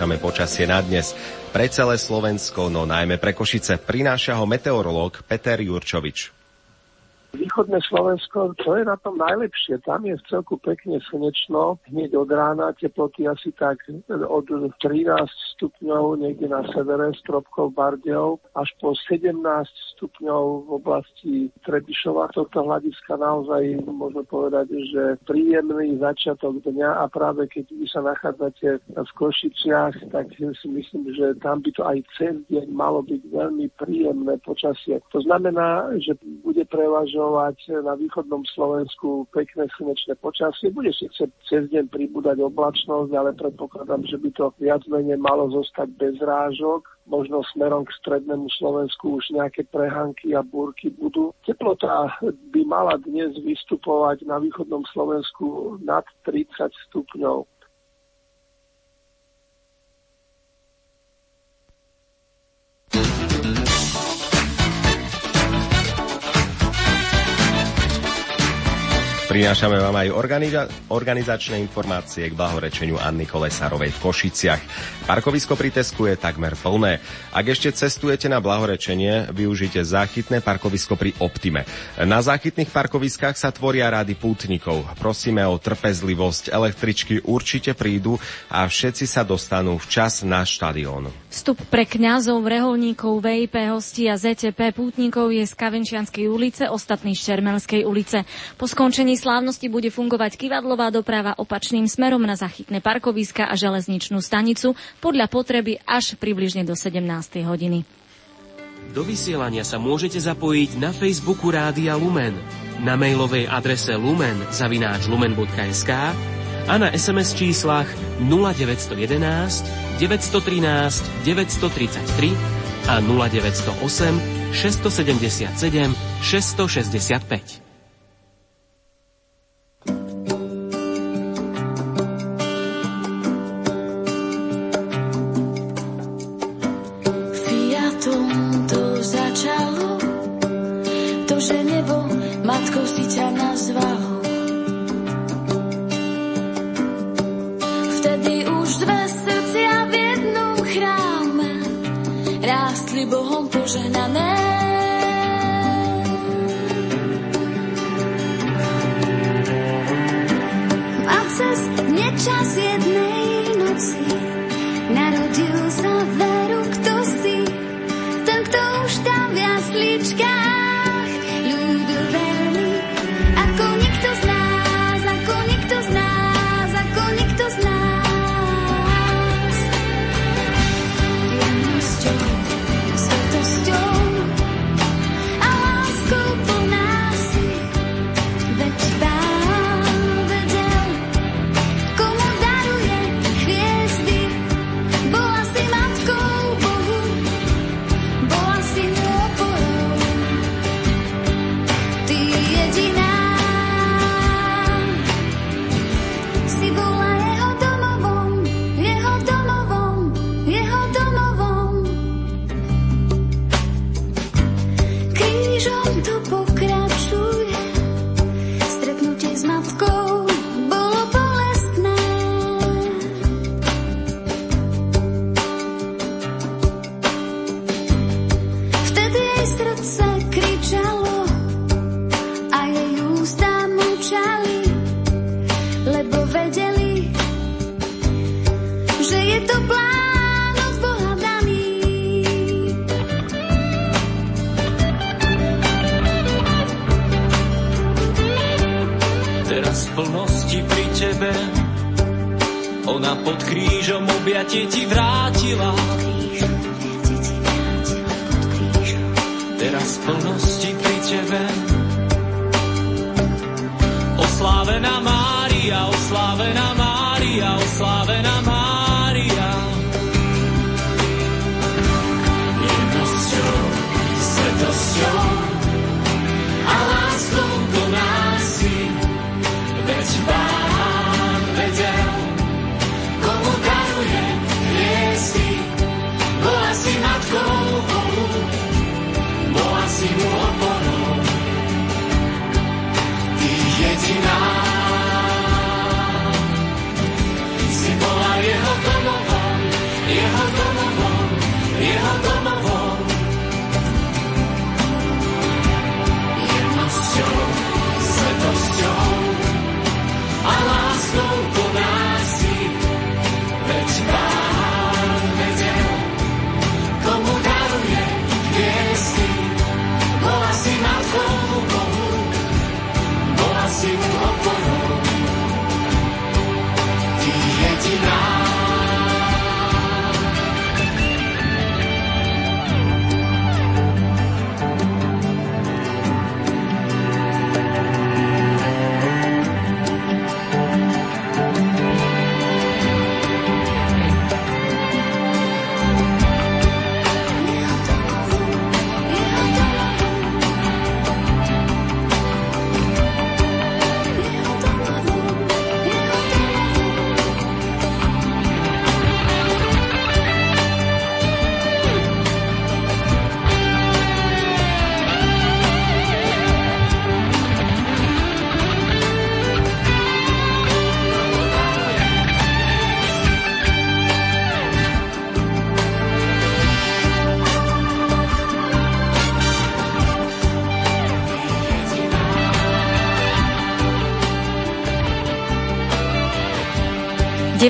prinášame počasie na dnes. Pre celé Slovensko, no najmä pre Košice, prináša ho meteorológ Peter Jurčovič. Východné Slovensko, to je na tom najlepšie. Tam je celku pekne slnečno, hneď od rána teploty asi tak od 13 stupňov niekde na severe Stropkov, Bardejov až po 17 stupňov v oblasti Trebišova. Toto hľadiska naozaj môžeme povedať, že príjemný začiatok dňa a práve keď vy sa nachádzate v Košiciach, tak si myslím, že tam by to aj cez deň malo byť veľmi príjemné počasie. To znamená, že bude prevažovať na východnom Slovensku pekné slnečné počasie. Bude síce cez deň pribúdať oblačnosť, ale predpokladám, že by to viac menej malo zostať bez rážok. Možno smerom k strednému Slovensku už nejaké prehánky a búrky budú. Teplota by mala dnes vystupovať na východnom Slovensku nad 30 stupňov. Prinášame vám aj organiza- organizačné informácie k blahorečeniu Anny Kolesárovej v Košiciach. Parkovisko pri Tesku je takmer plné. Ak ešte cestujete na blahorečenie, využite záchytné parkovisko pri Optime. Na záchytných parkoviskách sa tvoria rády pútnikov. Prosíme o trpezlivosť. Električky určite prídu a všetci sa dostanú včas na štadión. Vstup pre kňazov, reholníkov, VIP hostí a ZTP pútnikov je z Kavenčianskej ulice, ostatný z Čermelskej ulice. Po skončení slávnosti bude fungovať kivadlová doprava opačným smerom na zachytné parkoviska a železničnú stanicu podľa potreby až približne do 17. hodiny. Do vysielania sa môžete zapojiť na Facebooku Rádia Lumen, na mailovej adrese lumen zavináč lumen.sk a na SMS číslach 0911 913 933 a 0908 677 665. maestro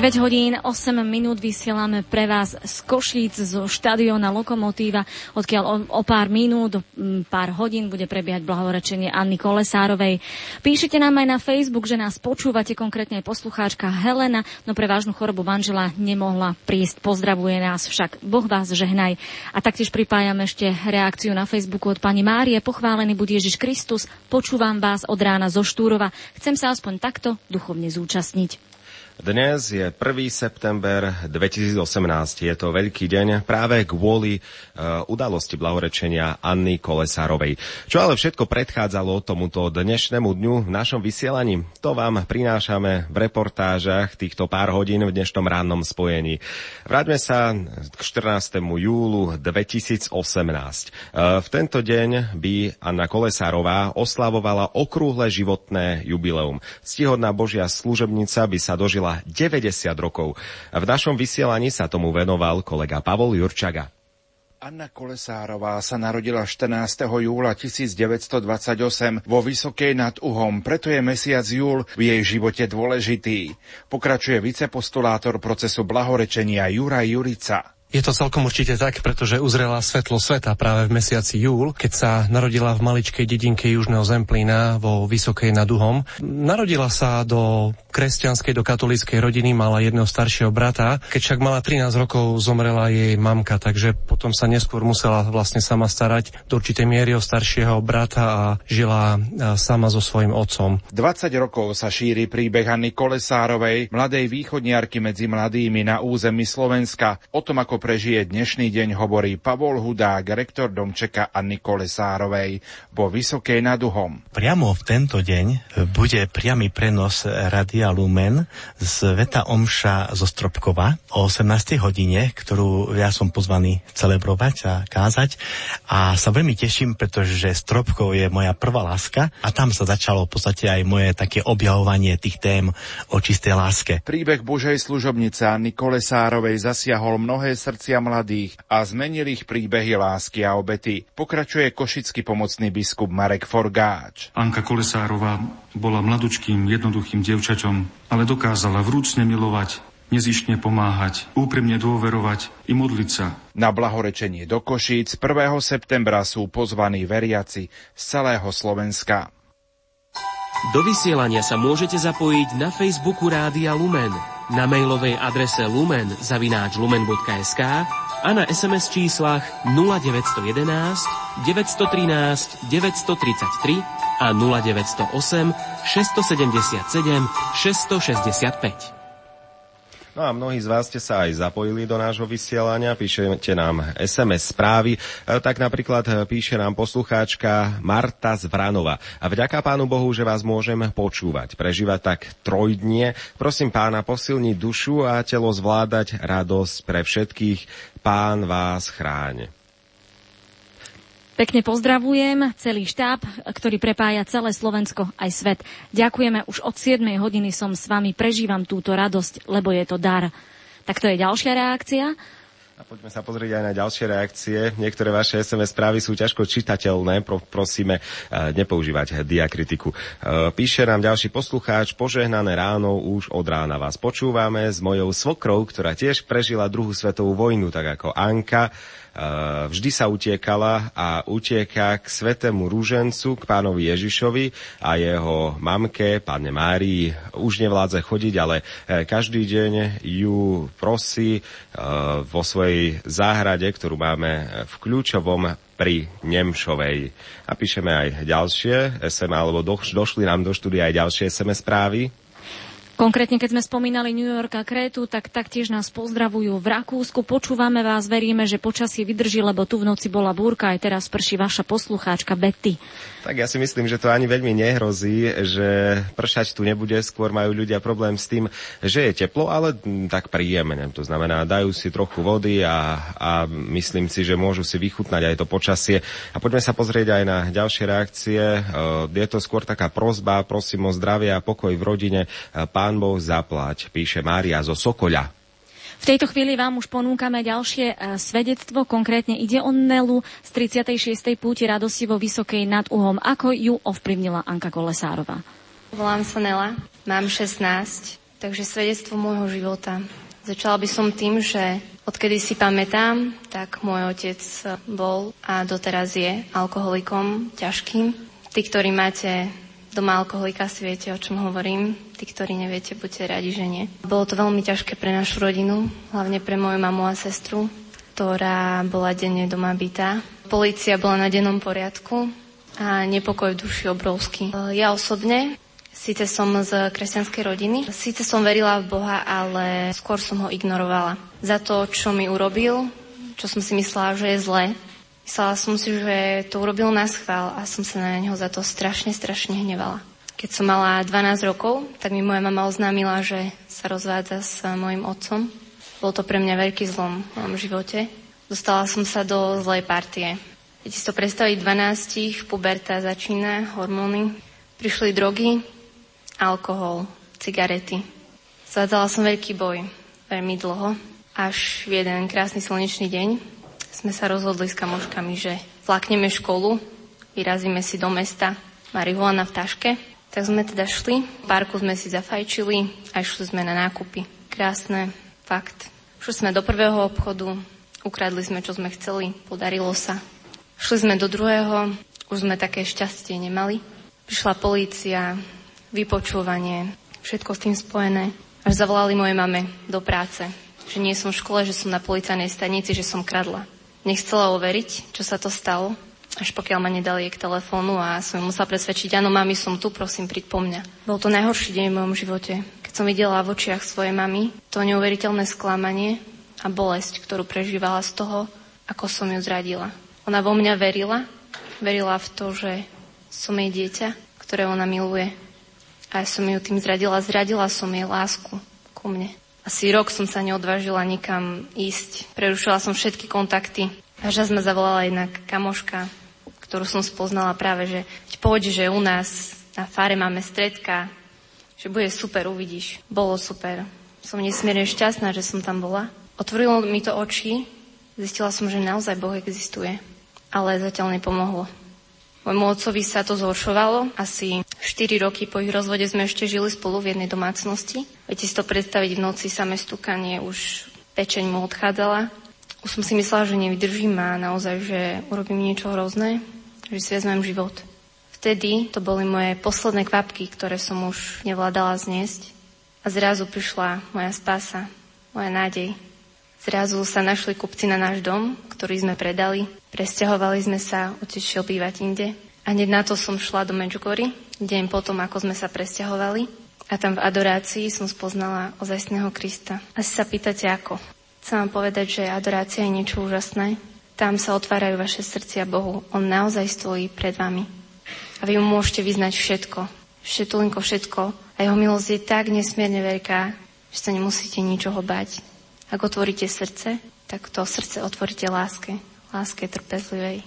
...9 hodín 8 minút vysielame pre vás z Košíc, zo štadióna Lokomotíva, odkiaľ o, o pár minút, pár hodín bude prebiehať blahorečenie Anny Kolesárovej. Píšite nám aj na Facebook, že nás počúvate, konkrétne aj poslucháčka Helena, no pre vážnu chorobu manžela nemohla prísť. Pozdravuje nás však. Boh vás žehnaj. A taktiež pripájam ešte reakciu na Facebooku od pani Márie. Pochválený bude Ježiš Kristus. Počúvam vás od rána zo Štúrova. Chcem sa aspoň takto duchovne zúčastniť. Dnes je 1. september 2018. Je to veľký deň práve kvôli uh, udalosti blahorečenia Anny Kolesárovej. Čo ale všetko predchádzalo tomuto dnešnému dňu v našom vysielaní, to vám prinášame v reportážach týchto pár hodín v dnešnom ránnom spojení. Vráťme sa k 14. júlu 2018. Uh, v tento deň by Anna Kolesárová oslavovala okrúhle životné jubileum. Stihodná Božia služebnica by sa dožila 90 rokov. V našom vysielaní sa tomu venoval kolega Pavol Jurčaga. Anna Kolesárová sa narodila 14. júla 1928 vo Vysokej nad Uhom, preto je mesiac júl v jej živote dôležitý. Pokračuje vicepostulátor procesu blahorečenia Juraj Jurica. Je to celkom určite tak, pretože uzrela svetlo sveta práve v mesiaci júl, keď sa narodila v maličkej dedinke Južného Zemplína vo Vysokej nad Uhom. Narodila sa do kresťanskej, do katolíckej rodiny, mala jedného staršieho brata. Keď však mala 13 rokov, zomrela jej mamka, takže potom sa neskôr musela vlastne sama starať do určitej miery o staršieho brata a žila sama so svojím otcom. 20 rokov sa šíri príbeh Anny Kolesárovej, mladej východniarky medzi mladými na území Slovenska. O tom, ako prežije dnešný deň, hovorí Pavol Hudák, rektor domčeka Anny Kolesárovej vo Vysokej nad Uhom. Priamo v tento deň bude priamy prenos Radia Lumen z Veta Omša zo Stropkova o 18. hodine, ktorú ja som pozvaný celebrovať a kázať. A sa veľmi teším, pretože Stropkov je moja prvá láska a tam sa začalo v podstate aj moje také objavovanie tých tém o čistej láske. Príbeh Božej služobnice Anny Kolesárovej zasiahol mnohé srdcia mladých a zmenil ich príbehy lásky a obety. Pokračuje košický pomocný biskup Marek Forgáč. Anka Kolesárová bola mladučkým, jednoduchým dievčaťom, ale dokázala vrúcne milovať, nezištne pomáhať, úprimne dôverovať i modliť sa. Na blahorečenie do Košíc 1. septembra sú pozvaní veriaci z celého Slovenska. Do vysielania sa môžete zapojiť na Facebooku Rádia Lumen, na mailovej adrese lumen zavináč lumen.sk a na SMS číslach 0911 913 933 a 0908 677 665. No a mnohí z vás ste sa aj zapojili do nášho vysielania, píšete nám SMS správy, e, tak napríklad e, píše nám poslucháčka Marta z Vranova. A vďaka pánu Bohu, že vás môžem počúvať, prežívať tak trojdnie. Prosím pána posilniť dušu a telo zvládať radosť pre všetkých. Pán vás chráne. Pekne pozdravujem celý štáb, ktorý prepája celé Slovensko aj svet. Ďakujeme, už od 7 hodiny som s vami, prežívam túto radosť, lebo je to dar. Tak to je ďalšia reakcia. A poďme sa pozrieť aj na ďalšie reakcie. Niektoré vaše SMS správy sú ťažko čitateľné, Pro, prosíme e, nepoužívať diakritiku. E, píše nám ďalší poslucháč, požehnané ráno už od rána vás počúvame s mojou svokrou, ktorá tiež prežila druhú svetovú vojnu, tak ako Anka. Eh, vždy sa utiekala a utieka k svetému rúžencu, k pánovi Ježišovi a jeho mamke, páne Márii, už nevládze chodiť, ale eh, každý deň ju prosí eh, vo svojej záhrade, ktorú máme v kľúčovom pri Nemšovej. A píšeme aj ďalšie SM, alebo došli nám do štúdia aj ďalšie SMS správy. Konkrétne, keď sme spomínali New York a Krétu, tak taktiež nás pozdravujú v Rakúsku. Počúvame vás, veríme, že počasie vydrží, lebo tu v noci bola búrka, aj teraz prší vaša poslucháčka Betty. Tak ja si myslím, že to ani veľmi nehrozí, že pršať tu nebude, skôr majú ľudia problém s tým, že je teplo, ale tak príjemne. To znamená, dajú si trochu vody a, a myslím si, že môžu si vychutnať aj to počasie. A poďme sa pozrieť aj na ďalšie reakcie. E, je to skôr taká prozba, prosím o zdravie a pokoj v rodine. E, Pán Boh zaplať, píše Mária zo Sokoľa. V tejto chvíli vám už ponúkame ďalšie e, svedectvo. Konkrétne ide o Nelu z 36. púti radosti vo Vysokej nad Uhom. Ako ju ovplyvnila Anka Kolesárová? Volám sa Nela, mám 16, takže svedectvo môjho života. Začala by som tým, že odkedy si pamätám, tak môj otec bol a doteraz je alkoholikom ťažkým. Tí, ktorí máte doma alkoholika si viete, o čom hovorím. Tí, ktorí neviete, buďte radi, že nie. Bolo to veľmi ťažké pre našu rodinu, hlavne pre moju mamu a sestru, ktorá bola denne doma bytá. Polícia bola na dennom poriadku a nepokoj v duši obrovský. Ja osobne Síce som z kresťanskej rodiny, síce som verila v Boha, ale skôr som ho ignorovala. Za to, čo mi urobil, čo som si myslela, že je zlé, Myslela som si, že to urobil na schvál a som sa na neho za to strašne, strašne hnevala. Keď som mala 12 rokov, tak mi moja mama oznámila, že sa rozvádza s mojim otcom. Bol to pre mňa veľký zlom v mojom živote. Dostala som sa do zlej partie. Keď si to predstaviť 12, puberta začína, hormóny. Prišli drogy, alkohol, cigarety. Zvádzala som veľký boj, veľmi dlho, až v jeden krásny slnečný deň, sme sa rozhodli s kamoškami, že flakneme školu, vyrazíme si do mesta, marihuana v taške. Tak sme teda šli, v parku sme si zafajčili a išli sme na nákupy. Krásne, fakt. Šli sme do prvého obchodu, ukradli sme, čo sme chceli, podarilo sa. Šli sme do druhého, už sme také šťastie nemali. Prišla polícia, vypočúvanie, všetko s tým spojené. Až zavolali moje mame do práce, že nie som v škole, že som na policajnej stanici, že som kradla. Nechcela overiť, čo sa to stalo, až pokiaľ ma nedali k telefónu a som musela presvedčiť, áno, mami, som tu, prosím, príď po mňa. Bol to najhorší deň v mojom živote, keď som videla v očiach svojej mamy to neuveriteľné sklamanie a bolesť, ktorú prežívala z toho, ako som ju zradila. Ona vo mňa verila, verila v to, že som jej dieťa, ktoré ona miluje. A ja som ju tým zradila, zradila som jej lásku ku mne. Asi rok som sa neodvážila nikam ísť. Prerušila som všetky kontakty. Až ma zavolala jedna kamoška, ktorú som spoznala práve, že poď, že u nás na fare máme stredka, že bude super, uvidíš. Bolo super. Som nesmierne šťastná, že som tam bola. Otvorilo mi to oči, zistila som, že naozaj Boh existuje. Ale zatiaľ nepomohlo. Mojmu otcovi sa to zhoršovalo. Asi 4 roky po ich rozvode sme ešte žili spolu v jednej domácnosti. Viete si to predstaviť, v noci samé stúkanie, už pečeň mu odchádzala. Už som si myslela, že nevydržím a naozaj, že urobím niečo hrozné, že si vezmem život. Vtedy to boli moje posledné kvapky, ktoré som už nevládala zniesť. A zrazu prišla moja spása, moja nádej. Zrazu sa našli kupci na náš dom, ktorý sme predali. Presťahovali sme sa, otec bývať inde. A hneď na to som šla do Medjugorje, deň potom, ako sme sa presťahovali. A tam v adorácii som spoznala ozajstného Krista. Asi sa pýtate ako. Chcem vám povedať, že adorácia je niečo úžasné. Tam sa otvárajú vaše srdcia Bohu. On naozaj stojí pred vami. A vy mu môžete vyznať všetko. Všetko, všetko. A jeho milosť je tak nesmierne veľká, že sa nemusíte ničoho bať. Ak otvoríte srdce, tak to srdce otvoríte láske. Láske trpezlivej.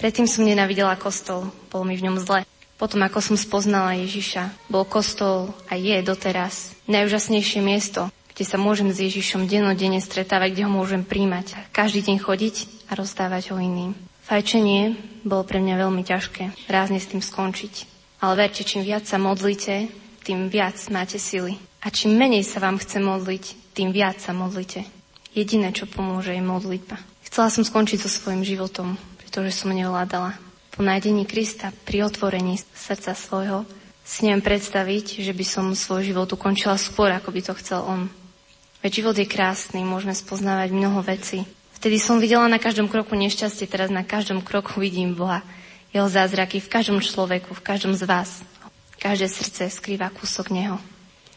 Predtým som nenavidela kostol, bolo mi v ňom zle. Potom, ako som spoznala Ježiša, bol kostol a je doteraz najúžasnejšie miesto, kde sa môžem s Ježišom dennodenne stretávať, kde ho môžem príjmať. Každý deň chodiť a rozdávať ho iným. Fajčenie bolo pre mňa veľmi ťažké, rázne s tým skončiť. Ale verte, čím viac sa modlíte, tým viac máte sily. A čím menej sa vám chce modliť, tým viac sa modlite. Jediné, čo pomôže, je modlitba. Chcela som skončiť so svojím životom, pretože som nevládala. Po nájdení Krista, pri otvorení srdca svojho, si neviem predstaviť, že by som svoj život ukončila skôr, ako by to chcel on. Veď život je krásny, môžeme spoznávať mnoho vecí, Vtedy som videla na každom kroku nešťastie, teraz na každom kroku vidím Boha. Jeho zázraky v každom človeku, v každom z vás. Každé srdce skrýva kúsok Neho.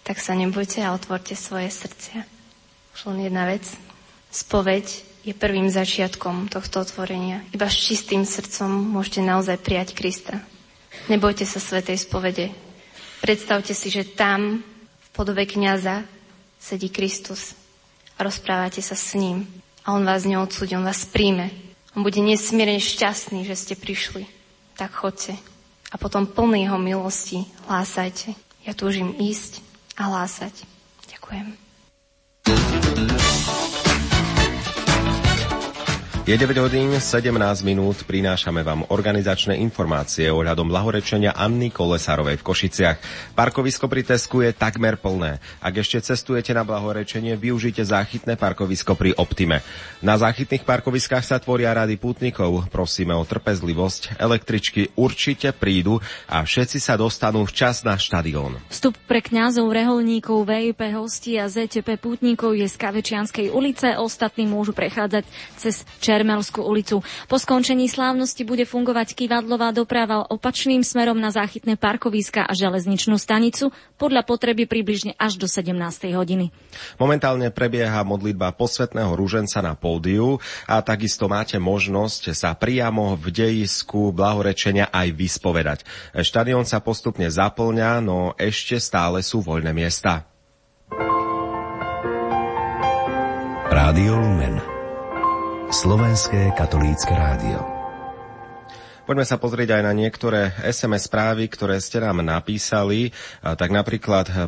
Tak sa nebojte a otvorte svoje srdcia. Už len jedna vec. Spoveď je prvým začiatkom tohto otvorenia. Iba s čistým srdcom môžete naozaj prijať Krista. Nebojte sa svetej spovede. Predstavte si, že tam v podobe kniaza sedí Kristus a rozprávate sa s ním a on vás neodsúdi, on vás príjme. On bude nesmierne šťastný, že ste prišli. Tak chodte. A potom plný jeho milosti hlásajte. Ja túžim ísť a hlásať. Ďakujem. Je 9 hodín 17 minút, prinášame vám organizačné informácie ohľadom blahorečenia Anny Kolesárovej v Košiciach. Parkovisko pri Tesku je takmer plné. Ak ešte cestujete na blahorečenie, využite záchytné parkovisko pri Optime. Na záchytných parkoviskách sa tvoria rady pútnikov. Prosíme o trpezlivosť. Električky určite prídu a všetci sa dostanú včas na štadión. Vstup pre kňazov, reholníkov, VIP hostí a ZTP pútnikov je z Kavečianskej ulice. Ostatní môžu prechádzať cez Čer Čermelskú ulicu. Po skončení slávnosti bude fungovať kývadlová doprava opačným smerom na záchytné parkoviska a železničnú stanicu podľa potreby približne až do 17. hodiny. Momentálne prebieha modlitba posvetného rúženca na pódiu a takisto máte možnosť sa priamo v dejisku blahorečenia aj vyspovedať. Štadión sa postupne zaplňa, no ešte stále sú voľné miesta. Rádio Lumen Slovenské katolícke rádio. Poďme sa pozrieť aj na niektoré SMS správy, ktoré ste nám napísali. Tak napríklad e, e,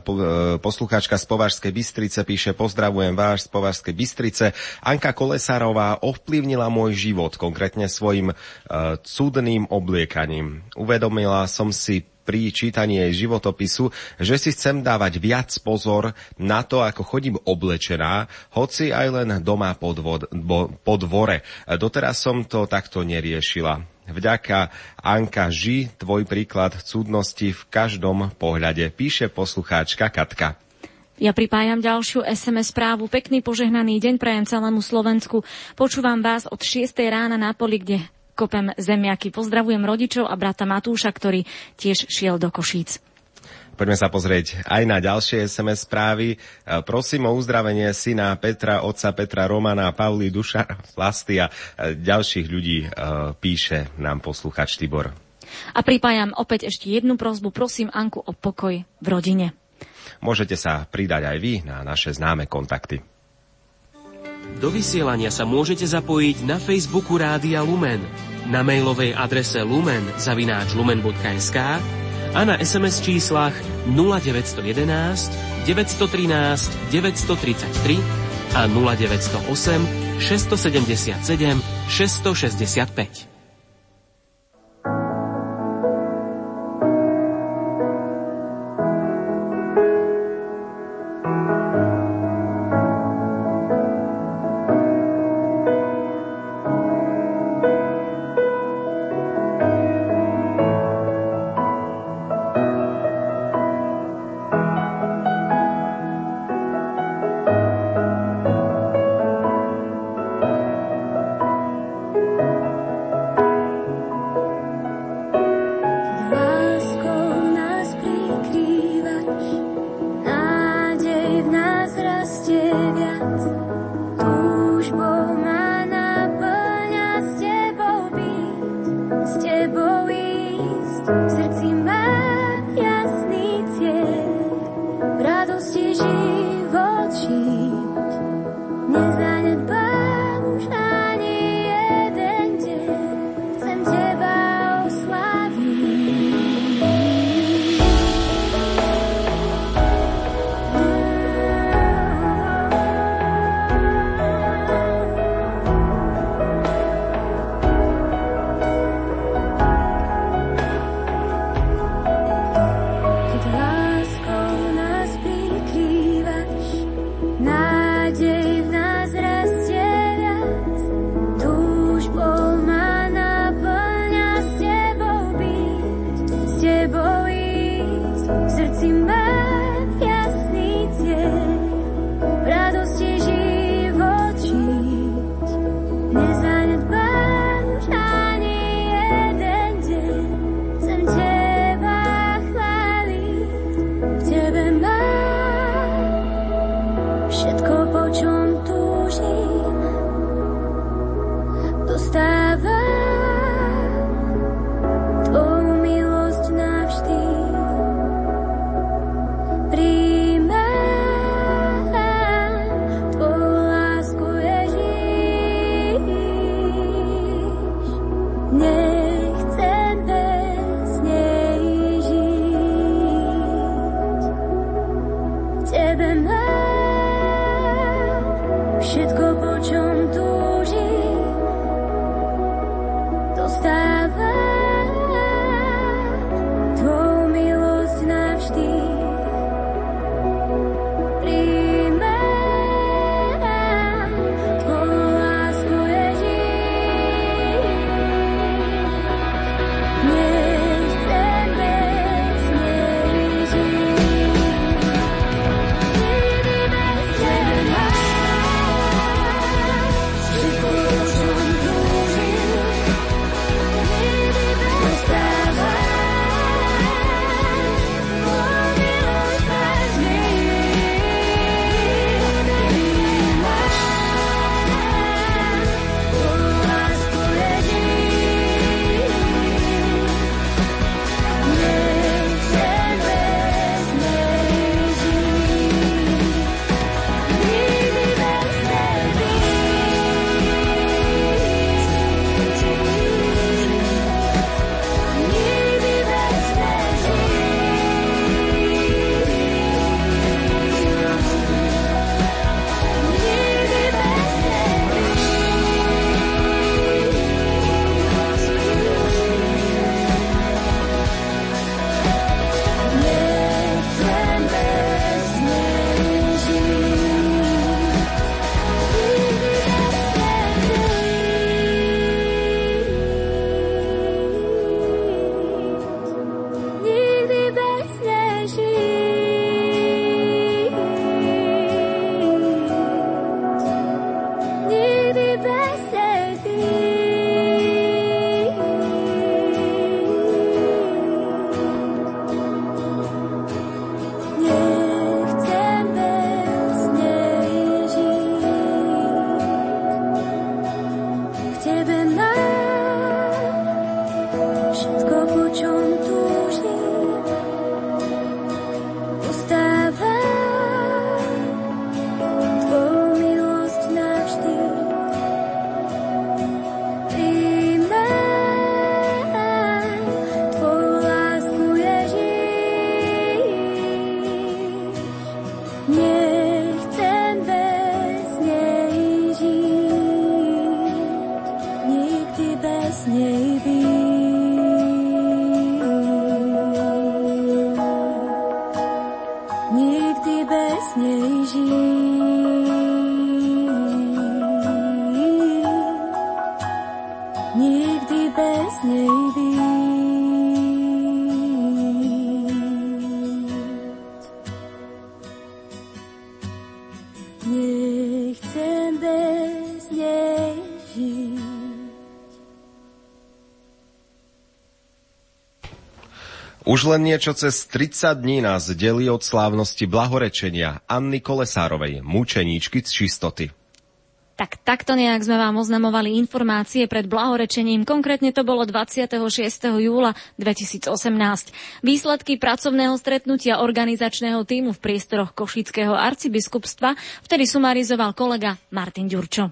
poslucháčka z Považskej Bystrice píše Pozdravujem vás z Považskej Bystrice. Anka Kolesárová ovplyvnila môj život, konkrétne svojim uh, cudným obliekaním. Uvedomila som si pri čítaní jej životopisu, že si chcem dávať viac pozor na to, ako chodím oblečená, hoci aj len doma po, dvor, po dvore. Doteraz som to takto neriešila. Vďaka Anka Ži, tvoj príklad cudnosti v každom pohľade, píše poslucháčka Katka. Ja pripájam ďalšiu SMS správu. Pekný požehnaný deň prajem celému Slovensku. Počúvam vás od 6. rána na poli, kde kopem zemiaky. Pozdravujem rodičov a brata Matúša, ktorý tiež šiel do Košíc. Poďme sa pozrieť aj na ďalšie SMS správy. E, prosím o uzdravenie syna Petra, otca Petra Romana, Pauli Duša, Plasty a e, ďalších ľudí e, píše nám posluchač Tibor. A pripájam opäť ešte jednu prozbu. Prosím Anku o pokoj v rodine. Môžete sa pridať aj vy na naše známe kontakty. Do vysielania sa môžete zapojiť na Facebooku Rádia Lumen, na mailovej adrese lumen zavináč lumen.sk a na SMS číslach 0911 913 933 a 0908 677 665. Už len niečo cez 30 dní nás delí od slávnosti blahorečenia Anny Kolesárovej, mučeníčky z čistoty. Tak takto nejak sme vám oznamovali informácie pred blahorečením, konkrétne to bolo 26. júla 2018. Výsledky pracovného stretnutia organizačného týmu v priestoroch Košického arcibiskupstva vtedy sumarizoval kolega Martin Ďurčo.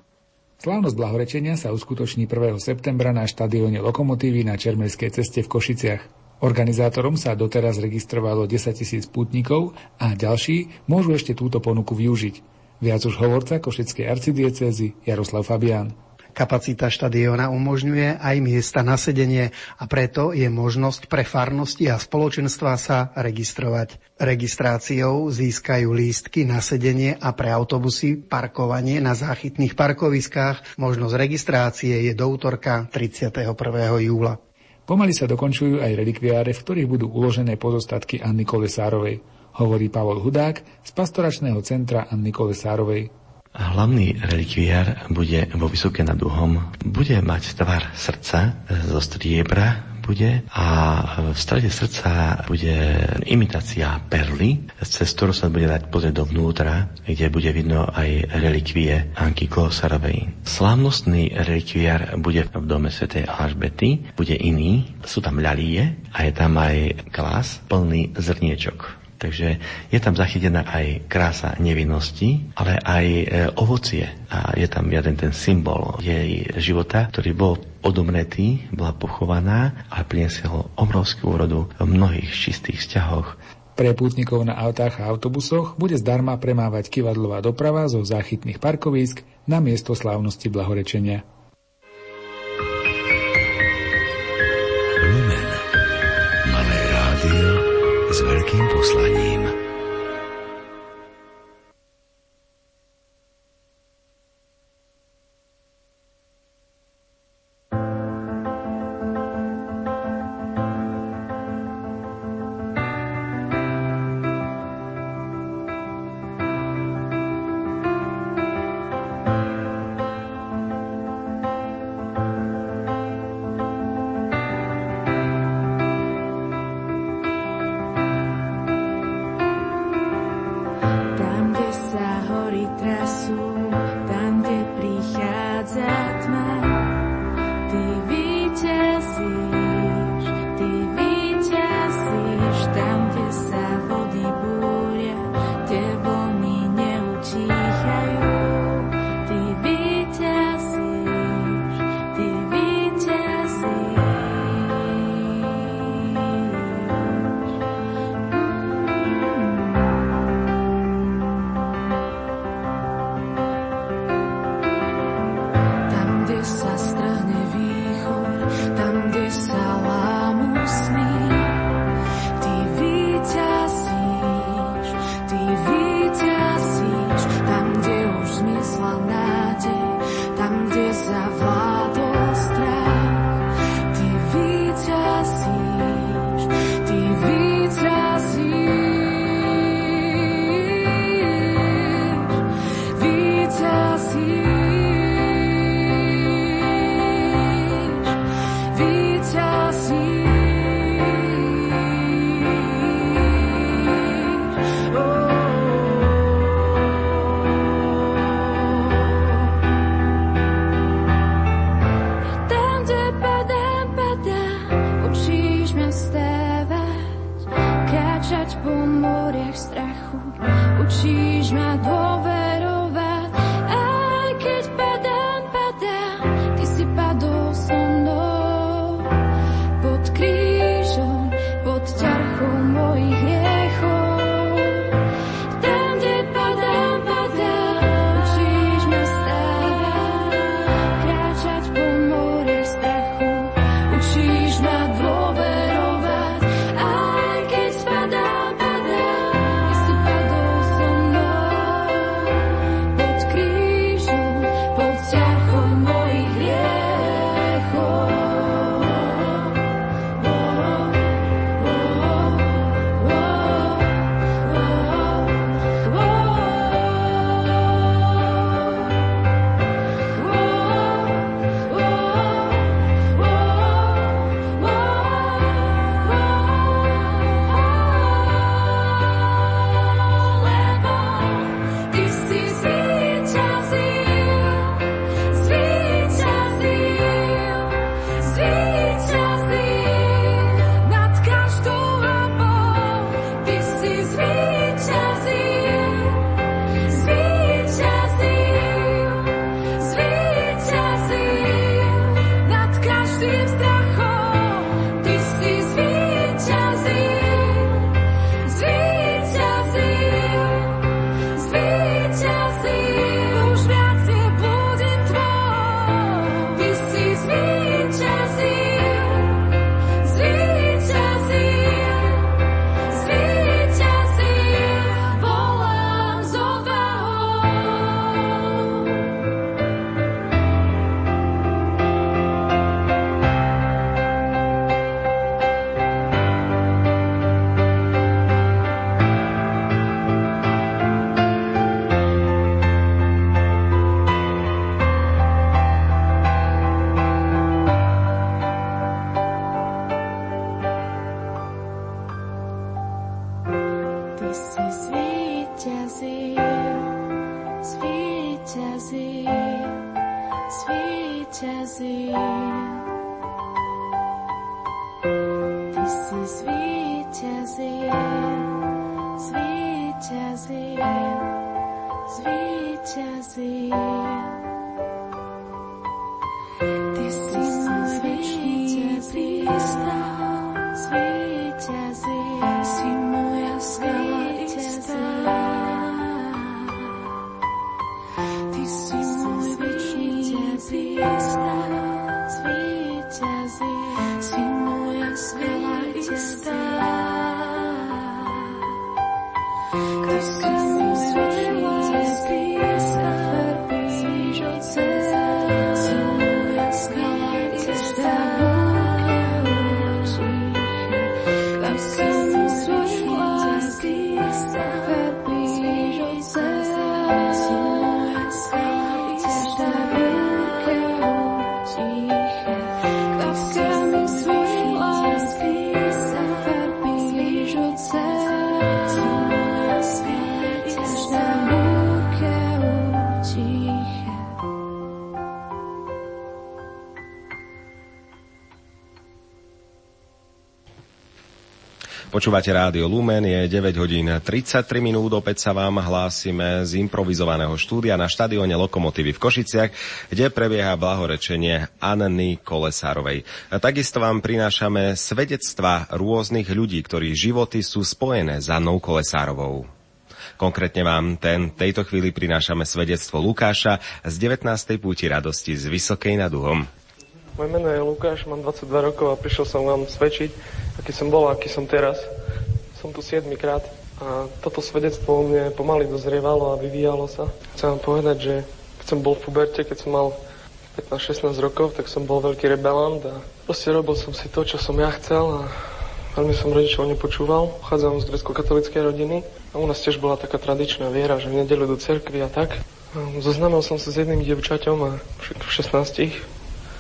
Slávnosť blahorečenia sa uskutoční 1. septembra na štadióne Lokomotívy na Čermelskej ceste v Košiciach. Organizátorom sa doteraz registrovalo 10 tisíc pútnikov a ďalší môžu ešte túto ponuku využiť. Viac už hovorca Košickej arcidiecezy Jaroslav Fabián. Kapacita štadióna umožňuje aj miesta na sedenie a preto je možnosť pre farnosti a spoločenstva sa registrovať. Registráciou získajú lístky na sedenie a pre autobusy parkovanie na záchytných parkoviskách. Možnosť registrácie je do útorka 31. júla. Pomaly sa dokončujú aj relikviáre, v ktorých budú uložené pozostatky Anny Kolesárovej, hovorí Pavol Hudák z pastoračného centra Anny Kolesárovej. Hlavný relikviár bude vo Vysoké nad Uhom. Bude mať tvar srdca zo striebra, bude a v strede srdca bude imitácia perly, cez ktorú sa bude dať pozrieť dovnútra, kde bude vidno aj relikvie Anky Klosarovej. Slávnostný relikviár bude v dome svätej Alžbety, bude iný, sú tam ľalie a je tam aj klas plný zrniečok. Takže je tam zachytená aj krása nevinnosti, ale aj e, ovocie. A je tam jeden ten symbol jej života, ktorý bol odomretý, bola pochovaná a priniesol obrovskú úrodu v mnohých čistých vzťahoch. Pre pútnikov na autách a autobusoch bude zdarma premávať kivadlová doprava zo záchytných parkovísk na miesto slávnosti blahorečenia. Lumen. Malé rádio s veľkým poslaním. Počúvate rádio Lumen, je 9 hodín 33 minút, opäť sa vám hlásime z improvizovaného štúdia na štadióne Lokomotívy v Košiciach, kde prebieha blahorečenie Anny Kolesárovej. A takisto vám prinášame svedectva rôznych ľudí, ktorých životy sú spojené s Annou Kolesárovou. Konkrétne vám ten tejto chvíli prinášame svedectvo Lukáša z 19. púti radosti z Vysokej nad Uhom. Moje meno je Lukáš, mám 22 rokov a prišiel som vám svedčiť, aký som bol a aký som teraz. Som tu 7 krát a toto svedectvo mne pomaly dozrievalo a vyvíjalo sa. Chcem vám povedať, že keď som bol v puberte, keď som mal 15-16 rokov, tak som bol veľký rebelant a proste robil som si to, čo som ja chcel a veľmi som rodičov nepočúval. Pochádzam z grecko-katolíckej rodiny a u nás tiež bola taká tradičná viera, že v nedelu do cerkvy a tak. Zoznamil som sa s jedným dievčaťom a v 16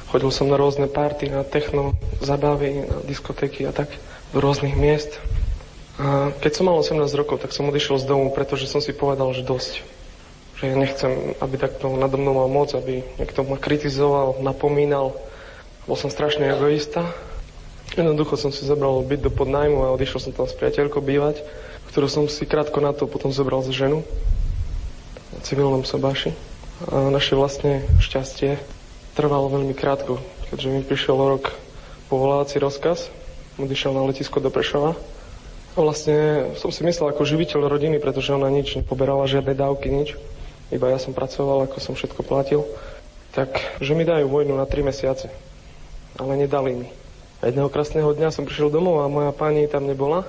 Chodil som na rôzne party, na techno, zabavy, na diskotéky a tak do rôznych miest. A keď som mal 18 rokov, tak som odišiel z domu, pretože som si povedal, že dosť. Že ja nechcem, aby takto nado mnou mal moc, aby niekto ma kritizoval, napomínal. Bol som strašne egoista. Jednoducho som si zobral byt do podnajmu a odišiel som tam s priateľkou bývať, ktorú som si krátko na to potom zobral za ženu na civilnom sobáši. A naše vlastne šťastie trvalo veľmi krátko, keďže mi prišiel rok povolávací rozkaz, odišiel na letisko do Prešova. A vlastne som si myslel ako živiteľ rodiny, pretože ona nič nepoberala, žiadne dávky, nič. Iba ja som pracoval, ako som všetko platil. Tak, že mi dajú vojnu na 3 mesiace. Ale nedali mi. A jedného krásneho dňa som prišiel domov a moja pani tam nebola.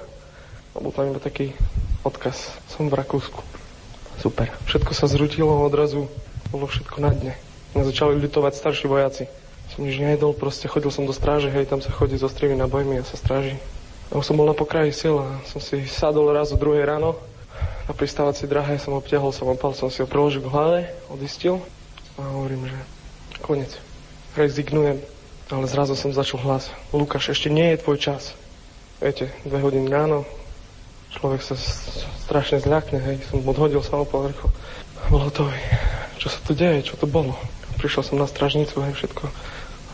A bol tam iba taký odkaz. Som v Rakúsku. Super. Všetko sa zrutilo odrazu. Bolo všetko na dne. Mňa začali ľutovať starší vojaci. Som nič nejedol, proste chodil som do stráže, hej, tam sa chodí so strými nabojmi a sa stráži. A som bol na pokraji sil a som si sadol raz o druhej ráno. Na pristávací drahe som obťahol, som opal, som si ho preložil k hlave, odistil a hovorím, že konec. Rezignujem. Ale zrazu som začal hlas. Lukáš, ešte nie je tvoj čas. Viete, dve hodiny ráno, človek sa strašne zľakne, hej, som odhodil sa opal rýchlo. Bol hotový. Čo sa tu deje, čo to bolo? Prišiel som na stražnicu, hej, všetko.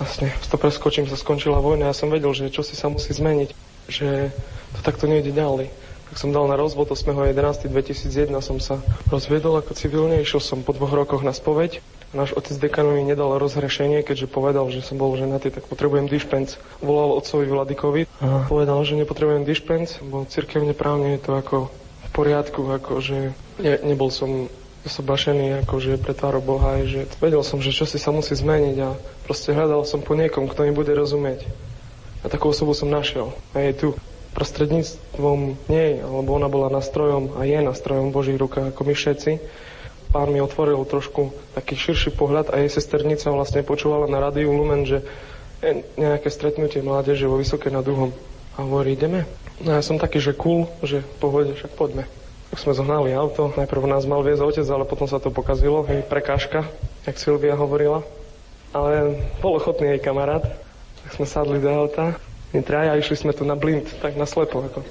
Vlastne, to preskočím, sa skončila vojna. Ja som vedel, že čo si sa musí zmeniť. Že to takto nejde ďalej. Tak som dal na rozvod 8. 11. 2001 som sa rozviedol ako civilne, išiel som po dvoch rokoch na spoveď. Náš otec dekan mi nedal rozhrešenie, keďže povedal, že som bol ženatý, tak potrebujem dišpenc. Volal otcovi Vladikovi a povedal, že nepotrebujem dišpenc, bo cirkevne právne je to ako v poriadku, ako že ne, nebol som zobašený akože pre tvárou Boha, aj, že vedel som, že čo si sa musí zmeniť a proste hľadal som po niekom, kto mi bude rozumieť. A takú osobu som našiel. A je tu prostredníctvom nej, alebo ona bola nástrojom a je nástrojom Božích rukách, ako my všetci. Pán mi otvoril trošku taký širší pohľad a jej sesternica vlastne počúvala na rádiu Lumen, že je nejaké stretnutie mládeže vo Vysoké nad Uhom. A hovorí, ideme? No ja som taký, že cool, že pohode, však poďme. Tak sme zohnali auto. Najprv nás mal viesť otec, ale potom sa to pokazilo. Hej, prekážka, jak Silvia hovorila. Ale bol ochotný jej kamarát. Tak sme sadli do auta. My traja išli sme tu na blind, tak na slepo. Ako.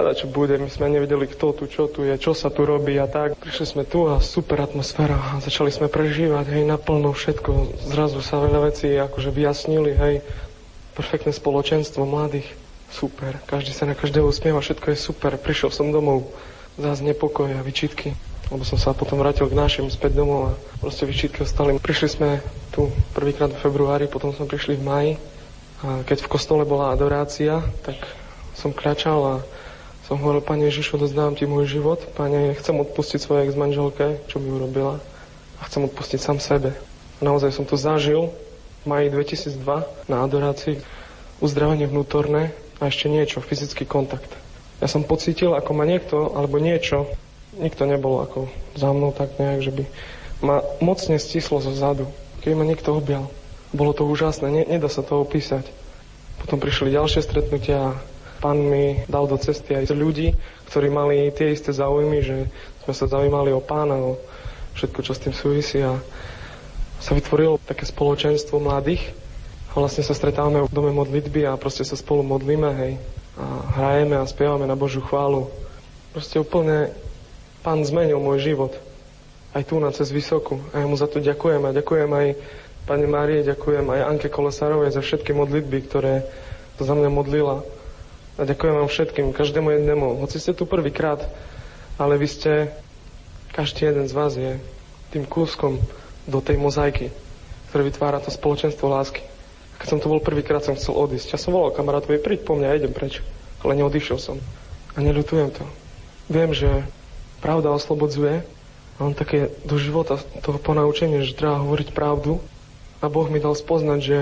A čo bude. My sme nevedeli, kto tu, čo tu je, čo sa tu robí a tak. Prišli sme tu a super atmosféra a začali sme prežívať, hej, naplno všetko. Zrazu sa veľa vecí akože vyjasnili, hej. Perfektné spoločenstvo mladých. Super. Každý sa na každého usmieva, všetko je super. Prišiel som domov. Zás nepokoj a vyčitky. Lebo som sa potom vrátil k našim späť domov a proste vyčitky ostali. Prišli sme tu prvýkrát v februári, potom sme prišli v maji. A keď v kostole bola adorácia, tak som kľačal a som hovoril, Pane Ježišu, dozdávam Ti môj život. Pane, chcem odpustiť svojej ex-manželke, čo mi urobila. A chcem odpustiť sám sebe. A naozaj som to zažil v maji 2002 na adorácii. Uzdravenie vnútorné a ešte niečo, fyzický kontakt. Ja som pocítil, ako ma niekto, alebo niečo, nikto nebol ako za mnou tak nejak, že by ma mocne stislo zo zadu. Keď ma niekto objal. Bolo to úžasné, ne, nedá sa to opísať. Potom prišli ďalšie stretnutia pán mi dal do cesty aj ľudí, ktorí mali tie isté záujmy, že sme sa zaujímali o pána, o všetko, čo s tým súvisí a sa vytvorilo také spoločenstvo mladých a vlastne sa stretávame v dome modlitby a proste sa spolu modlíme, hej, a hrajeme a spievame na Božiu chválu. Proste úplne pán zmenil môj život. Aj tu na cez Vysoku. A ja mu za to ďakujem. A ďakujem aj Pane Márie, ďakujem aj Anke Kolesárovej za všetky modlitby, ktoré to za mňa modlila. A ďakujem vám všetkým, každému jednému. Hoci ste tu prvýkrát, ale vy ste, každý jeden z vás je tým kúskom do tej mozaiky, ktoré vytvára to spoločenstvo lásky. Keď som to bol prvýkrát, som chcel odísť. Ja som volal kamarátovi, príď po mňa, idem preč. Ale neodišiel som. A neľutujem to. Viem, že pravda oslobodzuje, mám také do života toho ponaučenie, že treba hovoriť pravdu. A Boh mi dal spoznať, že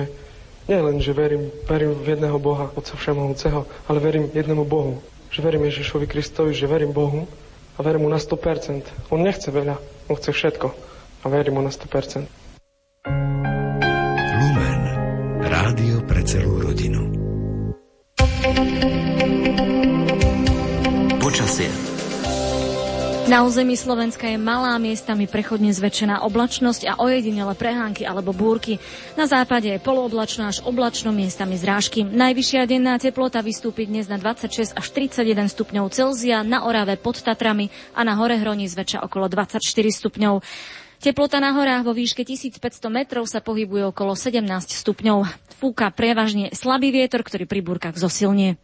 nie len, že verím, verím v jedného Boha, Otca Všemohúceho, ale verím jednému Bohu. Že verím Ježišovi Kristovi, že verím Bohu a verím mu na 100%. On nechce veľa, on chce všetko a verím mu na 100%. Počasie. Na území Slovenska je malá miestami prechodne zväčšená oblačnosť a ojedinele prehánky alebo búrky. Na západe je polooblačno až oblačno miestami zrážky. Najvyššia denná teplota vystúpi dnes na 26 až 31 stupňov Celzia, na Orave pod Tatrami a na Hore Hroni zväčša okolo 24 stupňov. Teplota na horách vo výške 1500 metrov sa pohybuje okolo 17 stupňov. Fúka prevažne slabý vietor, ktorý pri búrkach zosilnie.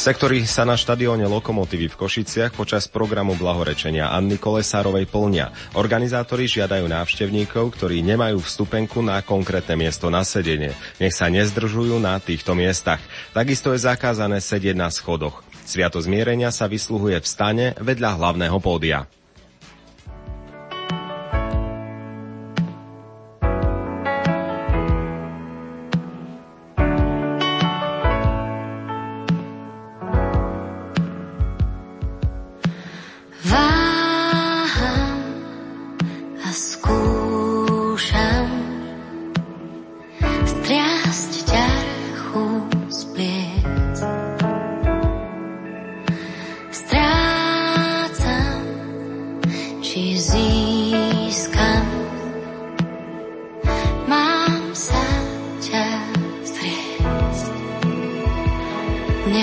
Sektory sa na štadióne Lokomotívy v Košiciach počas programu blahorečenia Anny Kolesárovej plnia. Organizátori žiadajú návštevníkov, ktorí nemajú vstupenku na konkrétne miesto na sedenie. Nech sa nezdržujú na týchto miestach. Takisto je zakázané sedieť na schodoch. Sviato zmierenia sa vysluhuje v stane vedľa hlavného pódia.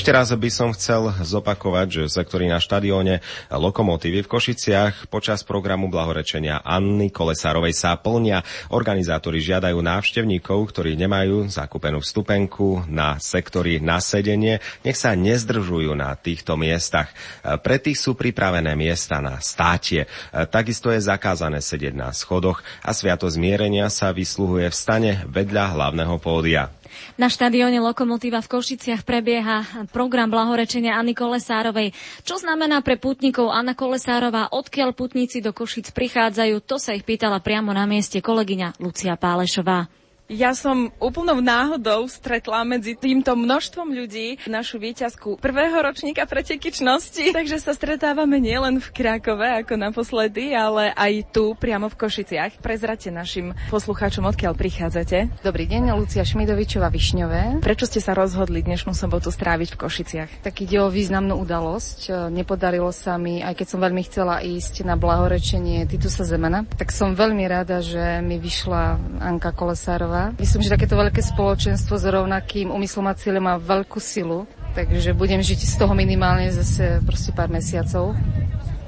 Ešte raz by som chcel zopakovať, že sektory na štadióne Lokomotívy v Košiciach počas programu blahorečenia Anny Kolesárovej sa plnia. Organizátori žiadajú návštevníkov, ktorí nemajú zakúpenú vstupenku na sektory na sedenie, nech sa nezdržujú na týchto miestach. Pre tých sú pripravené miesta na státie. Takisto je zakázané sedieť na schodoch a sviato zmierenia sa vysluhuje v stane vedľa hlavného pódia. Na štadióne Lokomotíva v Košiciach prebieha program blahorečenia Anny Kolesárovej. Čo znamená pre putníkov Anna Kolesárová, odkiaľ putníci do Košic prichádzajú, to sa ich pýtala priamo na mieste kolegyňa Lucia Pálešová. Ja som úplnou náhodou stretla medzi týmto množstvom ľudí našu víťazku prvého ročníka preteky čnosti, takže sa stretávame nielen v Krakove ako naposledy, ale aj tu priamo v Košiciach. Prezrate našim poslucháčom, odkiaľ prichádzate. Dobrý deň, Lucia Šmidovičová Višňové. Prečo ste sa rozhodli dnešnú sobotu stráviť v Košiciach? Tak ide o významnú udalosť. Nepodarilo sa mi, aj keď som veľmi chcela ísť na blahorečenie Titusa Zemana, tak som veľmi rada, že mi vyšla Anka Kolesárová. Myslím, že takéto veľké spoločenstvo s rovnakým úmyslom a cieľom má veľkú silu, takže budem žiť z toho minimálne zase proste pár mesiacov.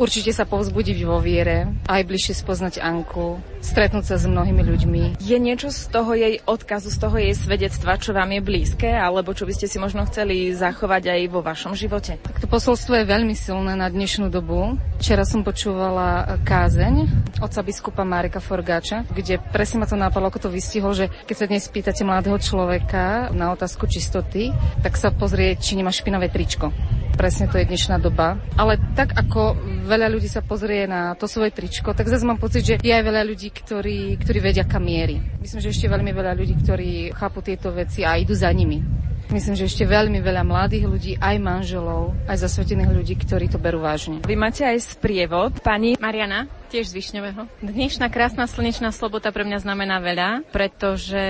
Určite sa povzbudiť vo viere, aj bližšie spoznať Anku, stretnúť sa s mnohými ľuďmi. Je niečo z toho jej odkazu, z toho jej svedectva, čo vám je blízke, alebo čo by ste si možno chceli zachovať aj vo vašom živote? Tak to posolstvo je veľmi silné na dnešnú dobu. Včera som počúvala kázeň otca biskupa Marika Forgáča, kde presne ma to napadlo, ako to vystihol, že keď sa dnes pýtate mladého človeka na otázku čistoty, tak sa pozrie, či nemá špinavé tričko. Presne to je dnešná doba. Ale tak ako veľa ľudí sa pozrie na to svoje tričko, tak zase mám pocit, že je aj veľa ľudí, ktorí, ktorí vedia, kam mierí. Myslím, že ešte veľmi veľa ľudí, ktorí chápu tieto veci a idú za nimi. Myslím, že ešte veľmi veľa mladých ľudí, aj manželov, aj zasvetených ľudí, ktorí to berú vážne. Vy máte aj sprievod. Pani Mariana, tiež z Višňového. Dnešná krásna slnečná slobota pre mňa znamená veľa, pretože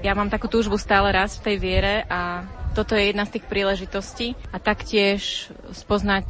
ja mám takú túžbu stále raz v tej viere a toto je jedna z tých príležitostí a taktiež spoznať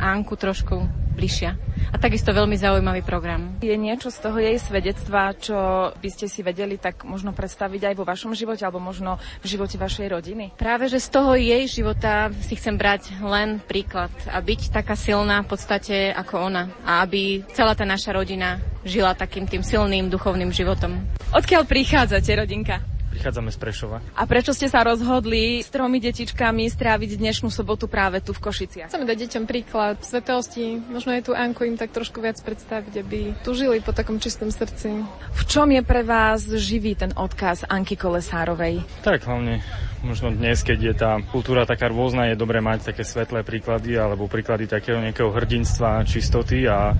Anku trošku bližšia. A takisto veľmi zaujímavý program. Je niečo z toho jej svedectva, čo by ste si vedeli tak možno predstaviť aj vo vašom živote alebo možno v živote vašej rodiny? Práve, že z toho jej života si chcem brať len príklad a byť taká silná v podstate ako ona a aby celá tá naša rodina žila takým tým silným duchovným životom. Odkiaľ prichádzate, rodinka? Prichádzame z Prešova. A prečo ste sa rozhodli s tromi detičkami stráviť dnešnú sobotu práve tu v Košiciach? Chceme dať deťom príklad svetosti, možno aj tu Anku im tak trošku viac predstaviť, aby tu žili po takom čistom srdci. V čom je pre vás živý ten odkaz Anky Kolesárovej? Tak hlavne možno dnes, keď je tá kultúra taká rôzna, je dobré mať také svetlé príklady alebo príklady takého nejakého hrdinstva, čistoty a,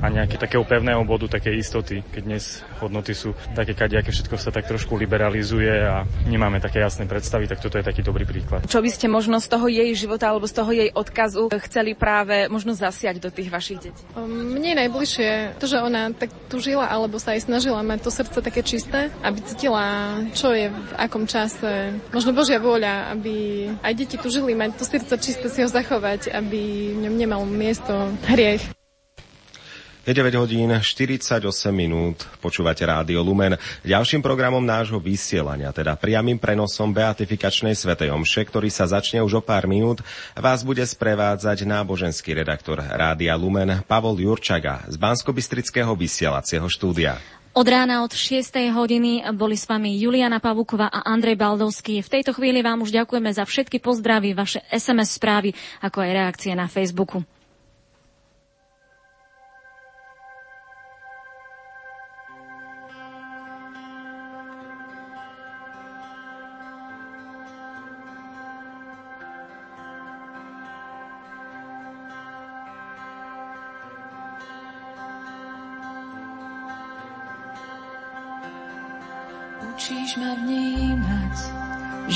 a nejaké takého pevného bodu, také istoty, keď dnes hodnoty sú také kadejaké, všetko sa tak trošku liberalizuje a nemáme také jasné predstavy, tak toto je taký dobrý príklad. Čo by ste možno z toho jej života alebo z toho jej odkazu chceli práve možno zasiať do tých vašich detí? Um, mne najbližšie to, že ona tak tu žila alebo sa aj snažila mať to srdce také čisté, aby cítila, čo je v akom čase. Možno Božia vôľa, aby aj deti tu žili, mať to srdce čisté, si ho zachovať, aby v ňom nemal miesto hriech. Je 9 hodín 48 minút, počúvate Rádio Lumen. Ďalším programom nášho vysielania, teda priamým prenosom Beatifikačnej Svetej Omše, ktorý sa začne už o pár minút, vás bude sprevádzať náboženský redaktor Rádia Lumen Pavol Jurčaga z Banskobistrického vysielacieho štúdia. Od rána od 6. hodiny boli s vami Juliana Pavukova a Andrej Baldovský. V tejto chvíli vám už ďakujeme za všetky pozdravy, vaše SMS správy, ako aj reakcie na Facebooku.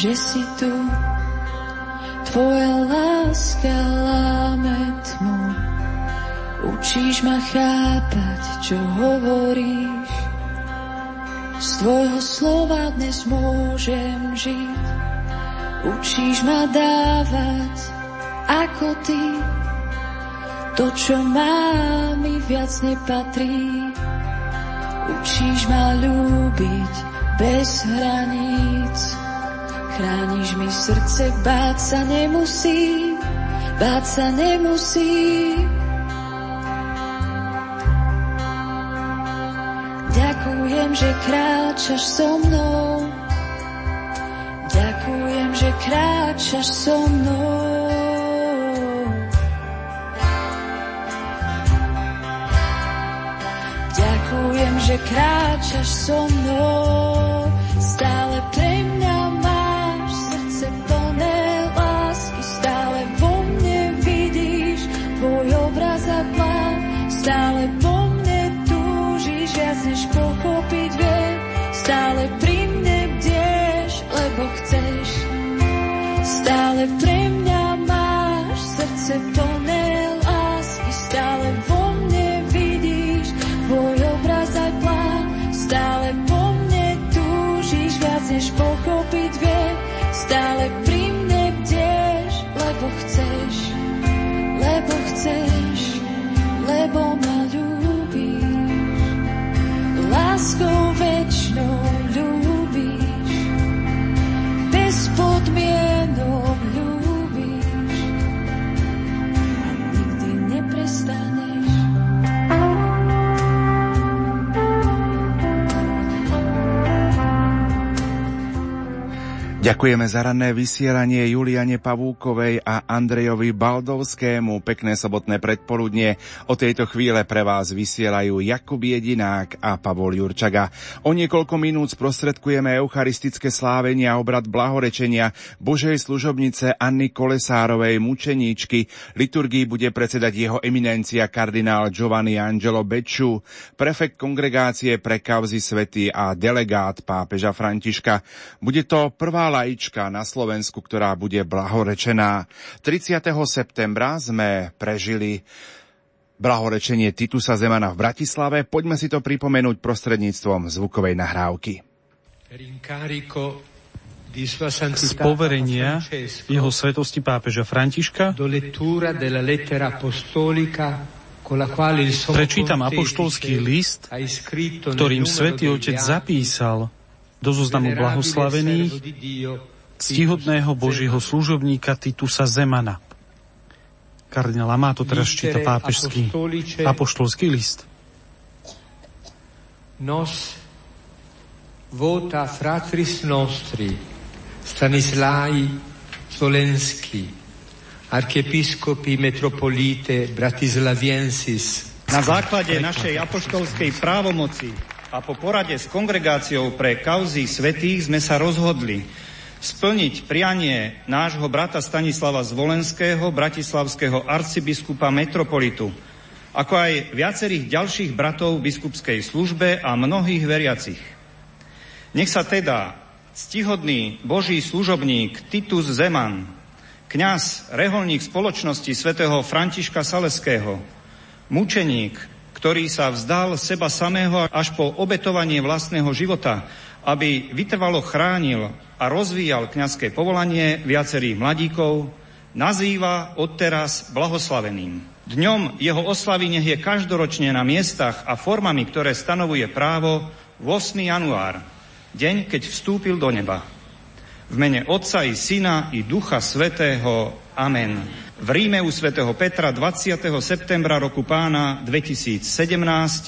Že si tu. Tvoja láska láme tmu. Učíš ma chápať, čo hovoríš. Z tvojho slova dnes môžem žiť. Učíš ma dávať, ako ty. To, čo mám, mi viac nepatrí. Učíš ma ľúbiť bez hraníc. Chrániš mi srdce, báť sa nemusí, báť sa nemusí. Ďakujem, že kráčaš so mnou. Ďakujem, že kráčaš so mnou. Ďakujem, že kráčaš so mnou. Túžiš viac Ďakujeme za ranné vysielanie Juliane Pavúkovej a Andrejovi Baldovskému. Pekné sobotné predpoludnie. O tejto chvíle pre vás vysielajú Jakub Jedinák a Pavol Jurčaga. O niekoľko minút sprostredkujeme eucharistické slávenie a obrad blahorečenia Božej služobnice Anny Kolesárovej mučeníčky. Liturgii bude predsedať jeho eminencia kardinál Giovanni Angelo Beču, prefekt kongregácie pre kauzy svety a delegát pápeža Františka. Bude to prvá laička na Slovensku, ktorá bude blahorečená. 30. septembra sme prežili blahorečenie Titusa Zemana v Bratislave. Poďme si to pripomenúť prostredníctvom zvukovej nahrávky. Z poverenia jeho svetosti pápeža Františka prečítam apoštolský list, ktorým svätý Otec zapísal do zoznamu blahoslavených ctihodného Božieho služobníka Titusa Zemana. Kardinál Amato teraz číta pápežský apoštolský list. Nos vota fratris nostri Stanislai Zolensky, archiepiscopi metropolite Bratislaviensis. Na základe našej apoštolskej právomoci a po porade s kongregáciou pre kauzy svetých sme sa rozhodli splniť prianie nášho brata Stanislava Zvolenského, bratislavského arcibiskupa metropolitu, ako aj viacerých ďalších bratov v biskupskej službe a mnohých veriacich. Nech sa teda ctihodný Boží služobník Titus Zeman, kňaz, reholník spoločnosti svätého Františka Saleského, mučeník, ktorý sa vzdal seba samého až po obetovanie vlastného života, aby vytrvalo chránil a rozvíjal kňazské povolanie viacerých mladíkov, nazýva odteraz blahoslaveným. Dňom jeho oslavy nech je každoročne na miestach a formami, ktoré stanovuje právo 8. január, deň, keď vstúpil do neba. V mene Otca i Syna i Ducha Svetého. Amen. V Ríme u svätého Petra 20. septembra roku pána 2017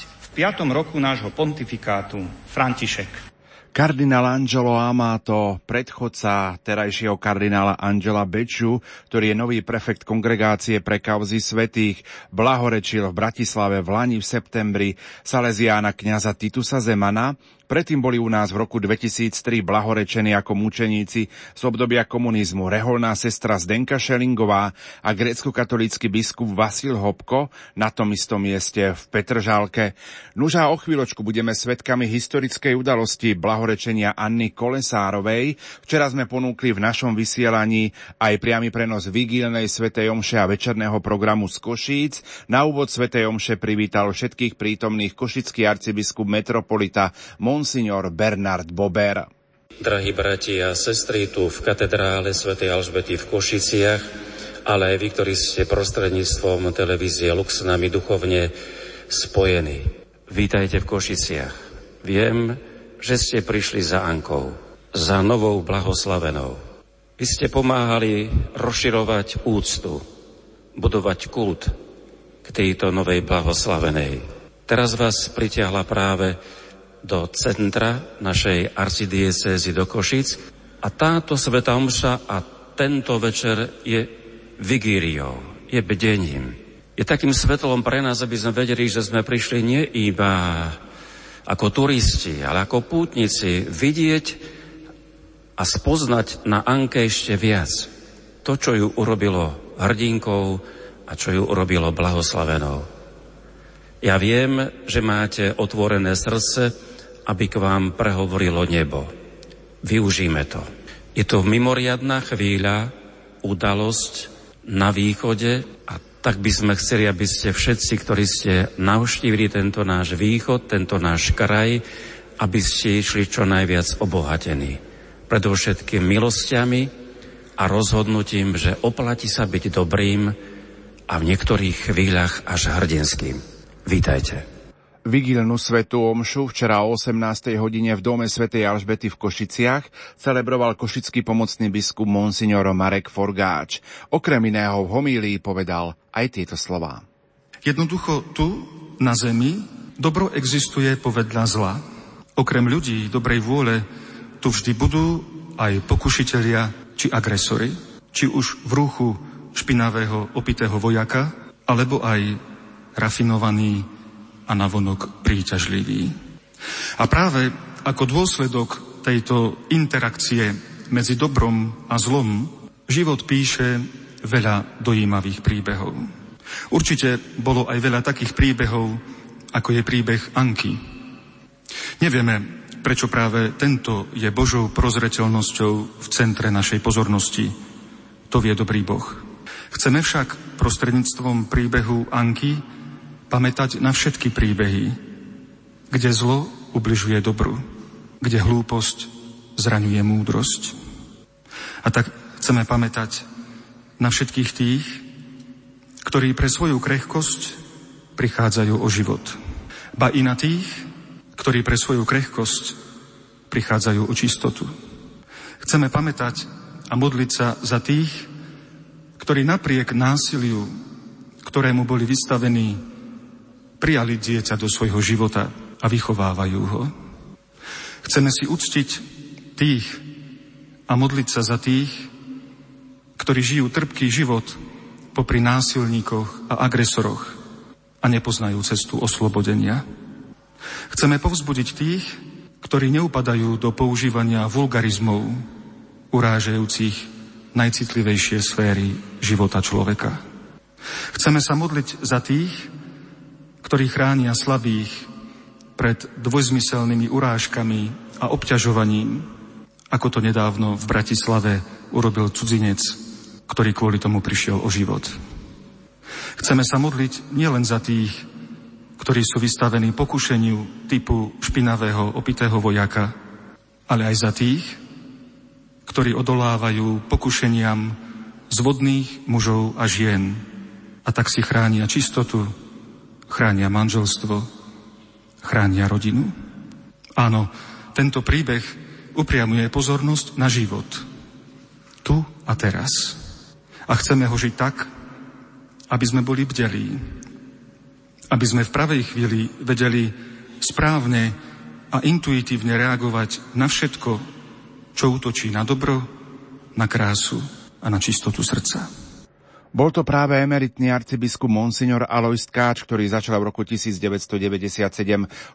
v 5. roku nášho pontifikátu František. Kardinál Angelo Amato, predchodca terajšieho kardinála Angela Beču, ktorý je nový prefekt kongregácie pre kauzy svetých, blahorečil v Bratislave v Lani v septembri Salesiána kňaza Titusa Zemana, Predtým boli u nás v roku 2003 blahorečení ako mučeníci z obdobia komunizmu reholná sestra Zdenka Šelingová a grécko-katolícky biskup Vasil Hopko na tom istom mieste v Petržálke. Nuža o chvíľočku budeme svedkami historickej udalosti blahorečenia Anny Kolesárovej. Včera sme ponúkli v našom vysielaní aj priamy prenos vigílnej svätej omše a večerného programu z Košíc. Na úvod svätej omše privítal všetkých prítomných košický arcibiskup metropolita monsignor Bernard Bober. Drahí bratia a sestry, tu v katedrále svätej Alžbety v Košiciach, ale aj vy, ktorí ste prostredníctvom televízie Lux s nami duchovne spojení. Vítajte v Košiciach. Viem, že ste prišli za Ankou, za novou blahoslavenou. Vy ste pomáhali rozširovať úctu, budovať kult k tejto novej blahoslavenej. Teraz vás pritiahla práve do centra našej arcidiecézy do Košic a táto Sveta Omša a tento večer je vigíriou, je bdením. Je takým svetlom pre nás, aby sme vedeli, že sme prišli nie iba ako turisti, ale ako pútnici vidieť a spoznať na Anke ešte viac. To, čo ju urobilo hrdinkou a čo ju urobilo blahoslavenou. Ja viem, že máte otvorené srdce, aby k vám prehovorilo nebo. Využíme to. Je to mimoriadná chvíľa, udalosť na východe a tak by sme chceli, aby ste všetci, ktorí ste navštívili tento náš východ, tento náš kraj, aby ste išli čo najviac obohatení. Predovšetkým milostiami a rozhodnutím, že oplatí sa byť dobrým a v niektorých chvíľach až hrdinským. Vítajte. Vigilnú svetú omšu včera o 18. hodine v dome svätej Alžbety v Košiciach celebroval košický pomocný biskup Monsignor Marek Forgáč. Okrem iného v homílii povedal aj tieto slová. Jednoducho tu, na zemi, dobro existuje povedľa zla. Okrem ľudí dobrej vôle tu vždy budú aj pokušitelia či agresory, či už v ruchu špinavého opitého vojaka, alebo aj rafinovaní a navonok príťažlivý. A práve ako dôsledok tejto interakcie medzi dobrom a zlom život píše veľa dojímavých príbehov. Určite bolo aj veľa takých príbehov, ako je príbeh Anky. Nevieme, prečo práve tento je Božou prozreteľnosťou v centre našej pozornosti. To vie dobrý Boh. Chceme však prostredníctvom príbehu Anky pamätať na všetky príbehy, kde zlo ubližuje dobru, kde hlúposť zraňuje múdrosť. A tak chceme pamätať na všetkých tých, ktorí pre svoju krehkosť prichádzajú o život. Ba i na tých, ktorí pre svoju krehkosť prichádzajú o čistotu. Chceme pamätať a modliť sa za tých, ktorí napriek násiliu, ktorému boli vystavení, prijali dieťa do svojho života a vychovávajú ho. Chceme si uctiť tých a modliť sa za tých, ktorí žijú trpký život popri násilníkoch a agresoroch a nepoznajú cestu oslobodenia. Chceme povzbudiť tých, ktorí neupadajú do používania vulgarizmov, urážajúcich najcitlivejšie sféry života človeka. Chceme sa modliť za tých, ktorí chránia slabých pred dvojzmyselnými urážkami a obťažovaním, ako to nedávno v Bratislave urobil cudzinec, ktorý kvôli tomu prišiel o život. Chceme sa modliť nielen za tých, ktorí sú vystavení pokušeniu typu špinavého opitého vojaka, ale aj za tých, ktorí odolávajú pokušeniam zvodných mužov a žien a tak si chránia čistotu, chránia manželstvo, chránia rodinu. Áno, tento príbeh upriamuje pozornosť na život. Tu a teraz. A chceme ho žiť tak, aby sme boli bdelí. Aby sme v pravej chvíli vedeli správne a intuitívne reagovať na všetko, čo útočí na dobro, na krásu a na čistotu srdca. Bol to práve emeritný arcibiskup Monsignor Alois Tkáč, ktorý začal v roku 1997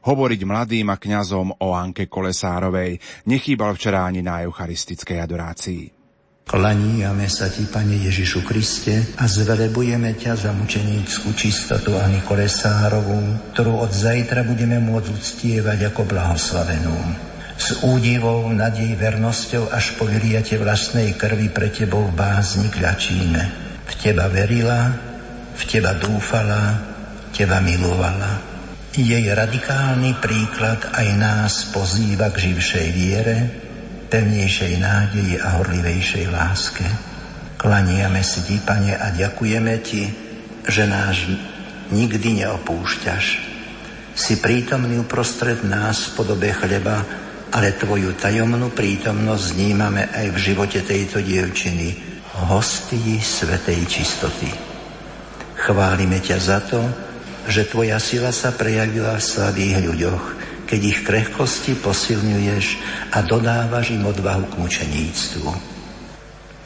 hovoriť mladým a kňazom o Anke Kolesárovej. Nechýbal včera ani na eucharistickej adorácii. Klaníame sa Ti, Pane Ježišu Kriste, a zvelebujeme ťa za mučenícku čistotu Ani Kolesárovú, ktorú od zajtra budeme môcť uctievať ako blahoslavenú. S údivou nad jej vernosťou až po vyliate vlastnej krvi pre Tebou bázni kľačíme. V Teba verila, v Teba dúfala, Teba milovala. Jej radikálny príklad aj nás pozýva k živšej viere, pevnejšej nádeji a horlivejšej láske. Klaniame si Ti, Pane, a ďakujeme Ti, že náš nikdy neopúšťaš. Si prítomný uprostred nás v podobe chleba, ale Tvoju tajomnú prítomnosť vnímame aj v živote tejto dievčiny – hostii svetej čistoty. Chválime ťa za to, že tvoja sila sa prejavila v slabých ľuďoch, keď ich krehkosti posilňuješ a dodávaš im odvahu k mučeníctvu.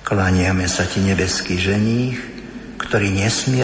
Kláňame sa ti nebeský ženích, ktorý nesmie